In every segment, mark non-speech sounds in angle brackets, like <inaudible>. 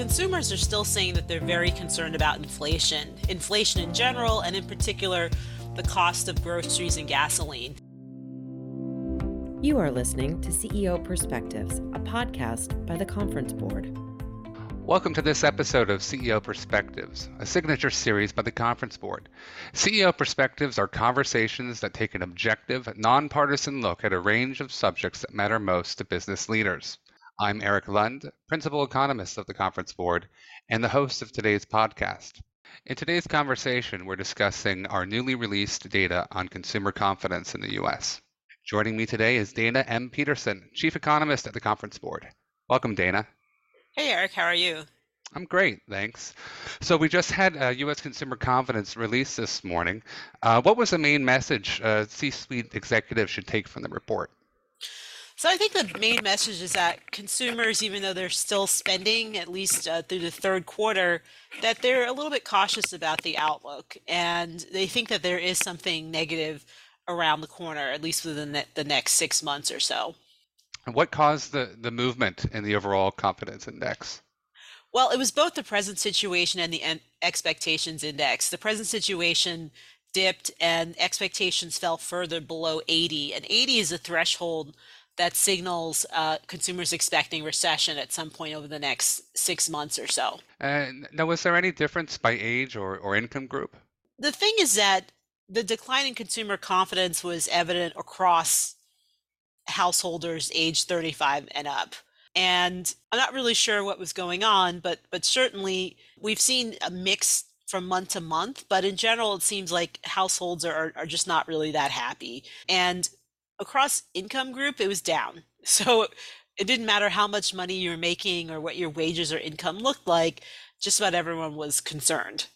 consumers are still saying that they're very concerned about inflation, inflation in general, and in particular, the cost of groceries and gasoline. You are listening to CEO Perspectives, a podcast by the Conference Board. Welcome to this episode of CEO Perspectives, a signature series by the Conference Board. CEO Perspectives are conversations that take an objective, nonpartisan look at a range of subjects that matter most to business leaders. I'm Erik Lundh, Principal Economist of the Conference Board and the host of today's podcast. In today's conversation, we're discussing our newly released data on consumer confidence in the U.S. Joining me today is Dana M. Peterson, Chief Economist at the Conference Board. Welcome, Dana. Hey, Erik, how are you? I'm great, thanks. So we just had uh, U.S. consumer confidence released this morning. Uh, what was the main message uh, C-suite executives should take from the report? So I think the main message is that consumers, even though they're still spending, at least uh, through the third quarter, that they're a little bit cautious about the outlook, and they think that there is something negative around the corner, at least within the, the next six months or so. And what caused the, the movement in the overall confidence index? Well, it was both the present situation and the expectations index. The present situation dipped and expectations fell further below 80, and 80 is a threshold that signals uh, consumers expecting recession at some point over the next six months or so. And now, was there any difference by age or, or income group? The thing is that the decline in consumer confidence was evident across householders age 35 and up. And I'm not really sure what was going on, but but certainly we've seen a mix from month to month. But in general, it seems like households are, are just not really that happy. And across income group, it was down. <laughs> So it didn't matter how much money you were making or what your wages or income looked like, just about everyone was concerned.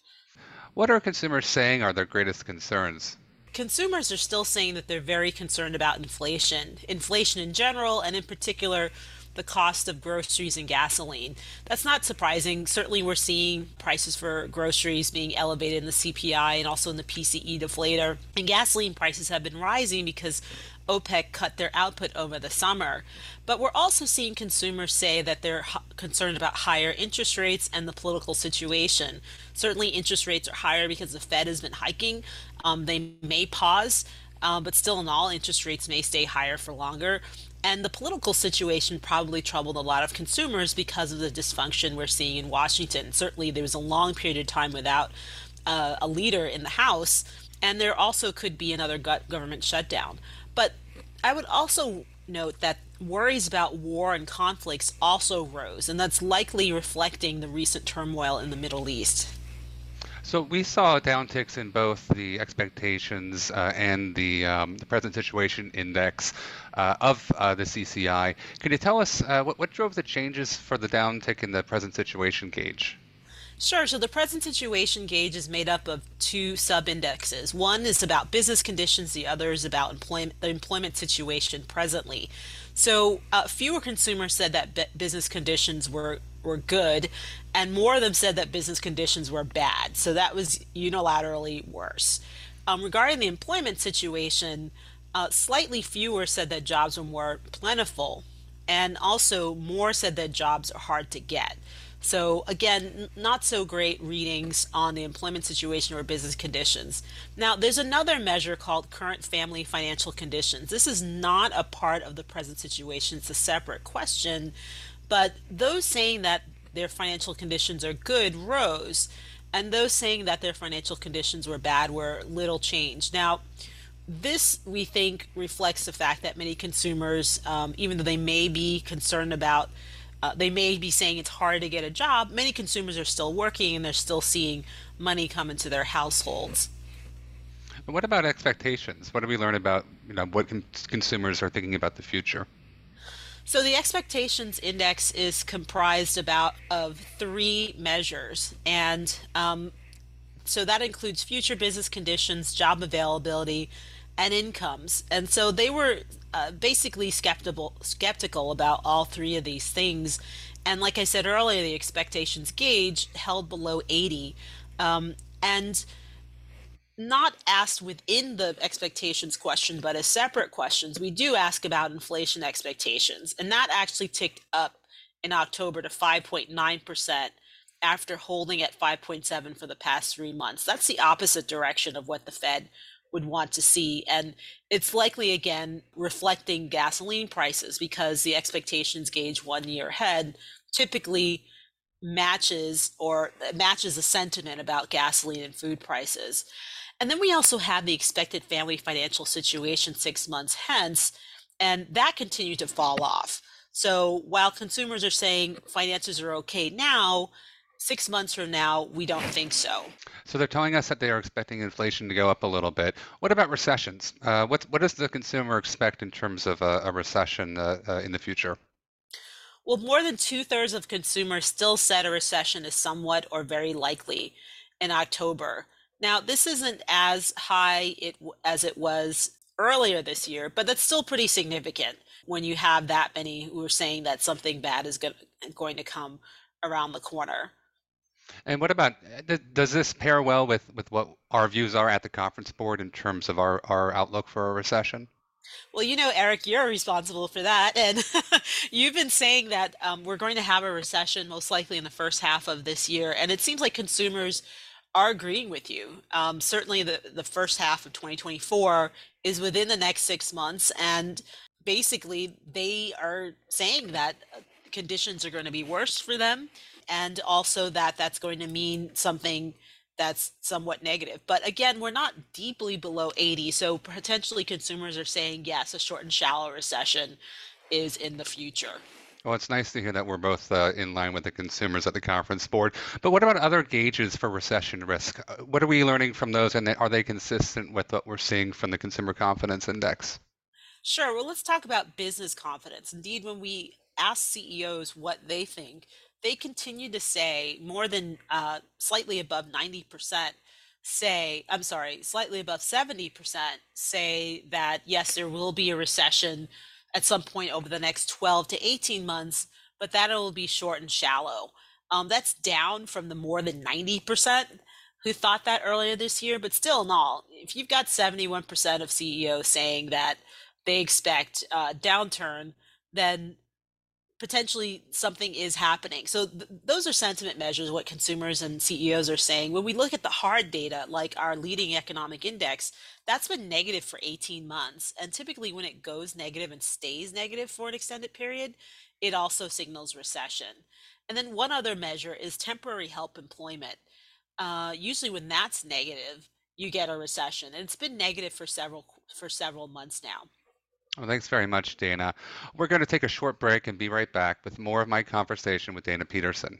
What are consumers saying are their greatest concerns? Consumers are still saying that they're very concerned about inflation, inflation in general, and in particular, the cost of groceries and gasoline. That's not surprising. Certainly, we're seeing prices for groceries being elevated in the CPI and also in the PCE deflator. And gasoline prices have been rising because OPEC cut their output over the summer. But we're also seeing consumers say that they're concerned about higher interest rates and the political situation. Certainly, interest rates are higher because the Fed has been hiking. Um, they may pause, um, but still, in all, interest rates may stay higher for longer. And the political situation probably troubled a lot of consumers because of the dysfunction we're seeing in Washington. Certainly, there was a long period of time without uh, a leader in the House, and there also could be another government shutdown. I would also note that worries about war and conflicts also rose, and that's likely reflecting the recent turmoil in the Middle East. So we saw downticks in both the expectations uh, and the, um, the present situation index uh, of uh, the CCI. Can you tell us uh, what, what drove the changes for the downtick in the present situation gauge? Sure. So the present situation gauge is made up of two sub indexes. One is about business conditions, the other is about employment, the employment situation presently. So uh, fewer consumers said that business conditions were were good, and more of them said that business conditions were bad. So that was unilaterally worse. Um, regarding the employment situation, uh, slightly fewer said that jobs were more plentiful, and also more said that jobs are hard to get. So again, not so great readings on the employment situation or business conditions. Now, there's another measure called current family financial conditions. This is not a part of the present situation. It's a separate question, but those saying that their financial conditions are good rose, and those saying that their financial conditions were bad were little changed. Now, this we think reflects the fact that many consumers, um, even though they may be concerned about uh, they may be saying it's hard to get a job. Many consumers are still working and they're still seeing money come into their households. what about expectations? What do we learn about you know what con- consumers are thinking about the future? So the expectations index is comprised about of three measures, and um, so that includes future business conditions, job availability, and incomes. And so they were uh, basically skeptical skeptical about all three of these things. And like I said earlier, the expectations gauge held below 80. Um, and not asked within the expectations question, but as separate questions, we do ask about inflation expectations. And that actually ticked up in October to 5.9% after holding at 5.7 for the past 3 months. That's the opposite direction of what the Fed would want to see and it's likely again reflecting gasoline prices because the expectations gauge 1 year ahead typically matches or uh, matches the sentiment about gasoline and food prices. And then we also have the expected family financial situation six months hence, and that continued to fall off. So while consumers are saying finances are okay now, six months from now, we don't think so. So they're telling us that they are expecting inflation to go up a little bit. What about recessions? Uh, what, what does the consumer expect in terms of a, a recession uh, uh, in the future? Well, more than two thirds of consumers still said a recession is somewhat or very likely in October. Now, this isn't as high it, as it was earlier this year, but that's still pretty significant when you have that many who are saying that something bad is going to come around the corner. And what about does this pair well with, with what our views are at the conference board in terms of our, our outlook for a recession? Well, you know, Erik, you're responsible for that. And <laughs> you've been saying that um, we're going to have a recession most likely in the first half of this year. And it seems like consumers are agreeing with you. Um, certainly, the, the first half of 2024 is within the next six months. And basically, they are saying that conditions are going to be worse for them. And also that that's going to mean something that's somewhat negative. But again, we're not deeply below 80. So potentially consumers are saying, yes, a short and shallow recession is in the future. Well, it's nice to hear that we're both uh, in line with the consumers at the conference board. But what about other gauges for recession risk? Uh, what are we learning from those, and are they consistent with what we're seeing from the Consumer Confidence Index? Sure. Well, let's talk about business confidence. Indeed, when we ask CEOs what they think, they continue to say more than uh, slightly above 90% say, I'm sorry, slightly above 70% say that yes, there will be a recession at some point over the next 12 to 18 months, but that it will be short and shallow. Um, that's down from the more than 90% who thought that earlier this year, but still in all, if you've got 71% of CEOs saying that they expect a downturn, then potentially something is happening. So th- those are sentiment measures, what consumers and CEOs are saying. When we look at the hard data, like our leading economic index, that's been negative for 18 months. And typically, when it goes negative and stays negative for an extended period, it also signals recession. And then one other measure is temporary help employment. Uh, usually, when that's negative, you get a recession, and it's been negative for several for several months now. Well, thanks very much, Dana. We're going to take a short break and be right back with more of my conversation with Dana Peterson.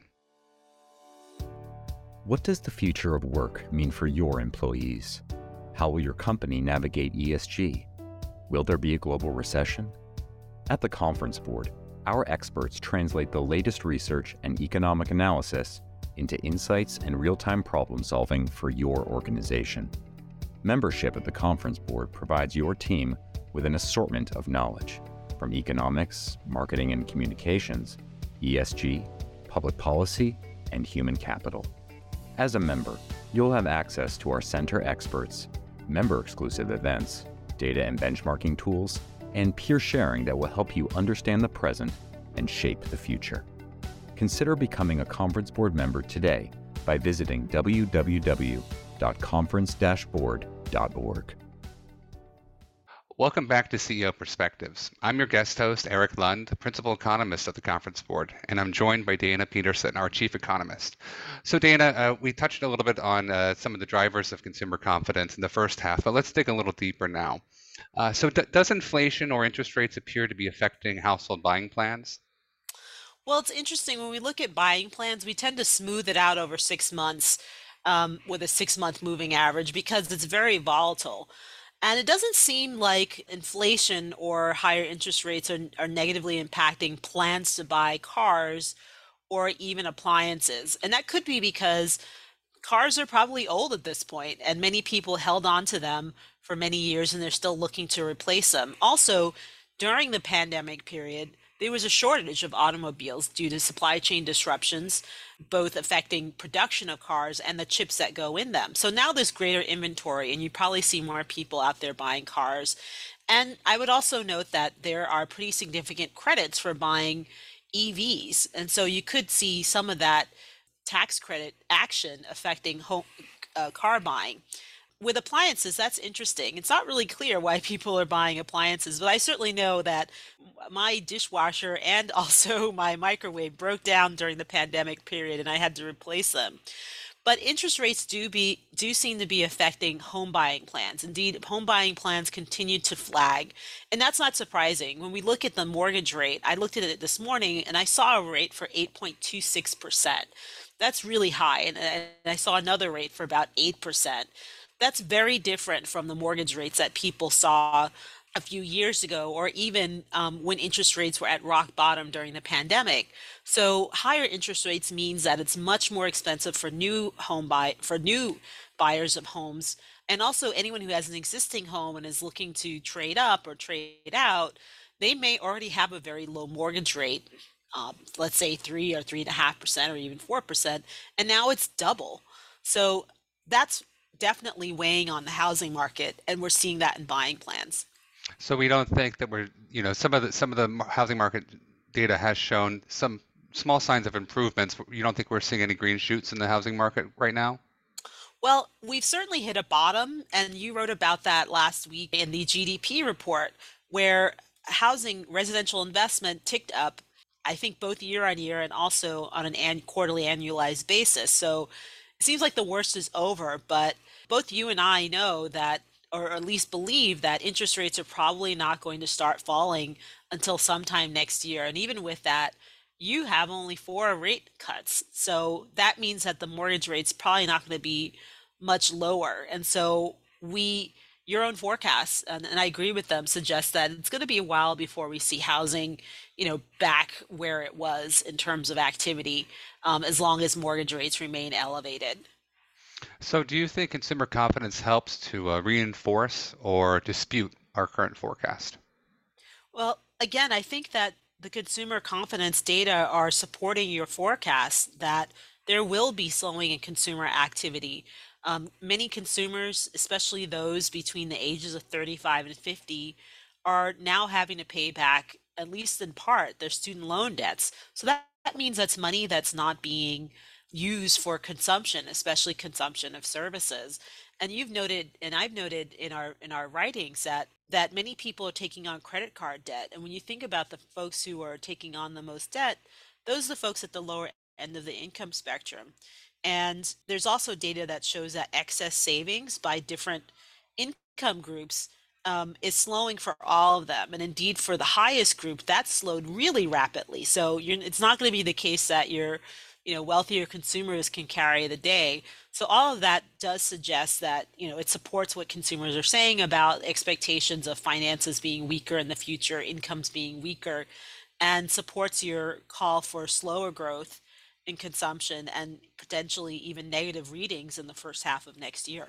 What does the future of work mean for your employees? How will your company navigate ESG? Will there be a global recession? At the Conference Board, our experts translate the latest research and economic analysis into insights and real time problem solving for your organization. Membership at the Conference Board provides your team with an assortment of knowledge from economics, marketing and communications, ESG, public policy, and human capital. As a member, you'll have access to our center experts, member exclusive events, data and benchmarking tools, and peer sharing that will help you understand the present and shape the future. Consider becoming a Conference Board member today by visiting www.conference-board.org. Welcome back to CEO Perspectives. I'm your guest host, Erik Lundh, Principal Economist at the Conference Board, and I'm joined by Dana Peterson, our Chief Economist. So, Dana, uh, we touched a little bit on uh, some of the drivers of consumer confidence in the first half, but let's dig a little deeper now. Uh, so, d- does inflation or interest rates appear to be affecting household buying plans? Well, it's interesting. When we look at buying plans, we tend to smooth it out over six months um, with a six month moving average because it's very volatile. And it doesn't seem like inflation or higher interest rates are, are negatively impacting plans to buy cars or even appliances. And that could be because cars are probably old at this point and many people held on to them for many years and they're still looking to replace them. Also, during the pandemic period, there was a shortage of automobiles due to supply chain disruptions, both affecting production of cars and the chips that go in them. So now there's greater inventory, and you probably see more people out there buying cars. And I would also note that there are pretty significant credits for buying EVs. And so you could see some of that tax credit action affecting home uh, car buying. With appliances, that's interesting. It's not really clear why <laughs> people are buying appliances, but I certainly know that my dishwasher and <laughs> also my microwave broke down during the pandemic period and I had to replace them. But interest rates do be do seem to be affecting home buying plans. Indeed, home buying plans continue to flag, and that's not surprising. When we look at the mortgage rate, I looked at it this morning and I saw a rate for 8.26%. That's really high, and, and I saw another rate for about 8%. That's very different from the mortgage rates that people saw a few years ago, or even um, when interest rates were at rock bottom during the pandemic. So higher interest rates means that it's much more expensive for new home buy for new buyers of homes, and also anyone who has an existing home and is looking to trade up or trade out. They may already have a very low mortgage rate, um, let's say three or three and a half percent, or even four percent, and now it's double. So that's definitely weighing on the housing market, and we're seeing that in buying plans. So we don't think that we're, you know, some of the some of the housing market data has shown some small signs of improvements. You don't think we're seeing any green shoots in the housing market right now? Well, we've certainly hit a bottom, and you wrote about that last week in the GDP report, where housing residential investment ticked up, I think both year on year and also on an, an quarterly annualized basis. So it seems like the worst is over, but both you and I know that or at least believe that interest rates are probably not going to start falling until sometime next year. And even with that, you have only four rate cuts. So that means that the mortgage rate's probably not going to be much lower. And so we your own forecasts and, and, i agree with them suggest that it's going to be a while before we see housing you know back where it was in terms of activity um, as long as mortgage rates remain elevated so, do you think consumer confidence helps to uh, reinforce or dispute our current forecast? Well, again, I think that the consumer confidence data are supporting your forecast that there will be slowing in consumer activity. Um, many consumers, especially those between the ages of 35 and 50, are now having to pay back, at least in part, their student loan debts. So that, that means that's money that's not being use for consumption, especially consumption of services. And you've noted, and I've noted in our in our writings that that many people are taking on credit card debt. And when you think about the folks who are taking on the most debt, those are the folks at the lower end of the income spectrum. And there's also data that shows that excess savings by different income groups um, is slowing for all of them. And indeed, for the highest group, that's slowed really rapidly. So it's not going to be the case that you're you know wealthier consumers can carry the day. So all of that does suggest that you know it supports what consumers are saying about expectations of finances being weaker in the future incomes being weaker and supports your call for slower growth in consumption and potentially even negative readings in the first half of next year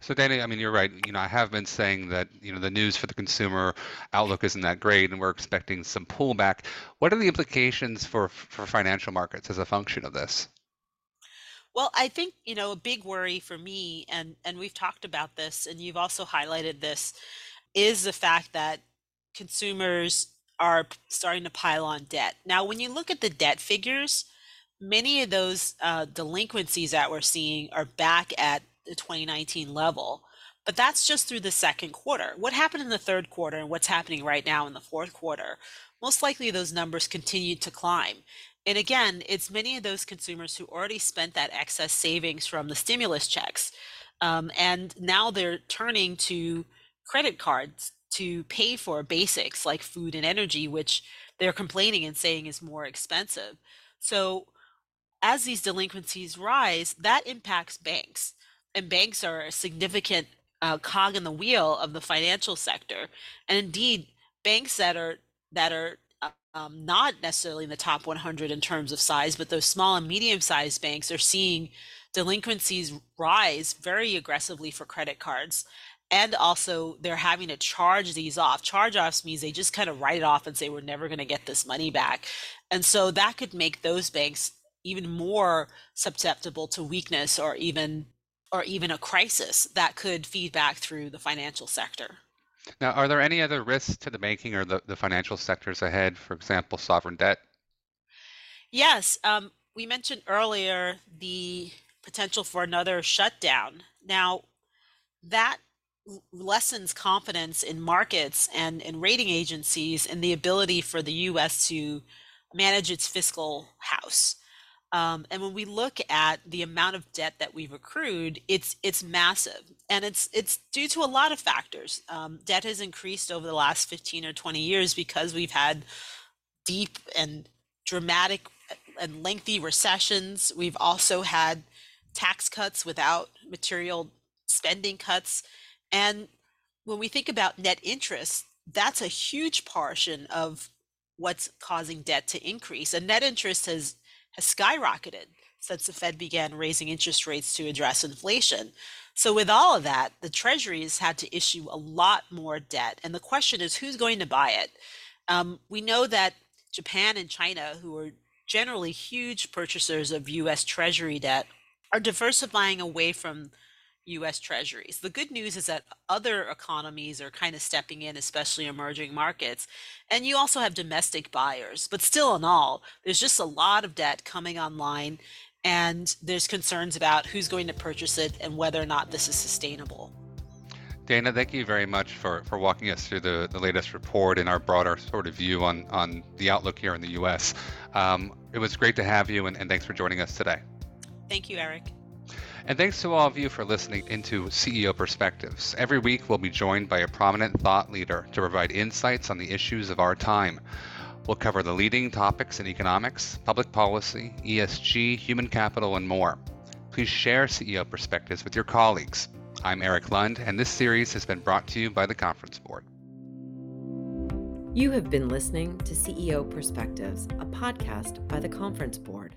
so Dana, I mean, you're right. You know, I have been saying that you know the news for the consumer outlook isn't that great, and we're expecting some pullback. What are the implications for for financial markets as a function of this? Well, I think you know a big worry for me, and and we've talked about this, and you've also highlighted this, is the fact that consumers are starting to pile on debt. Now, when you look at the debt figures, many of those uh, delinquencies that we're seeing are back at the 2019 level. But that's just through the second quarter. What happened in the third quarter and what's happening right now in the fourth quarter? Most likely those numbers continue to climb. And again, it's many of those consumers who already spent that excess savings from the stimulus checks. Um, and now they're turning to credit cards to pay for basics like food and energy, which they're complaining and saying is more expensive. So as these delinquencies rise, that impacts banks and banks are a significant uh, cog in the wheel of the financial sector. And indeed, banks that are that are um, not necessarily in the top 100 in terms of size, but those small and medium-sized banks are seeing delinquencies rise very aggressively for credit cards. And also, they're having to charge these off. Charge offs means they just kind of write it off and say, we're never going to get this money back. And so that could make those banks even more susceptible to weakness or even or even a crisis that could feed back through the financial sector. Now, are there any other risks to the banking or the, the financial sectors ahead? For example, sovereign debt? Yes, um, we mentioned earlier the potential for another shutdown. Now, that lessens confidence in markets and in rating agencies and the ability for the US to manage its fiscal house. Um, and when we look at the amount of debt that we've accrued, it's it's massive, and it's it's due to a lot of factors. Um, debt has increased over the last 15 or 20 years because we've had deep and dramatic and lengthy recessions. We've also had tax cuts without material spending cuts. And when we think about net interest, that's a huge portion of what's causing debt to increase. And net interest has has skyrocketed since the Fed began raising interest rates to address inflation. So, with all of that, the treasuries had to issue a lot more debt. And the question is who's going to buy it? Um, we know that Japan and China, who are generally huge purchasers of US treasury debt, are diversifying away from US treasuries. The good news is that other economies are kind of stepping in, especially emerging markets. And you also have domestic buyers. But still, in all, there's just a lot of debt coming online. And there's concerns about who's going to purchase it and whether or not this is sustainable. Dana, thank you very much for, for walking us through the, the latest report and our broader sort of view on, on the outlook here in the U.S. Um, it was great to have you, and, and thanks for joining us today. Thank you, Erik. And thanks to all of you for listening into CEO Perspectives. Every week, we'll be joined by a prominent thought leader to provide insights on the issues of our time. We'll cover the leading topics in economics, public policy, ESG, human capital, and more. Please share CEO Perspectives with your colleagues. I'm Erik Lundh, and this series has been brought to you by the Conference Board. You have been listening to CEO Perspectives, a podcast by the Conference Board.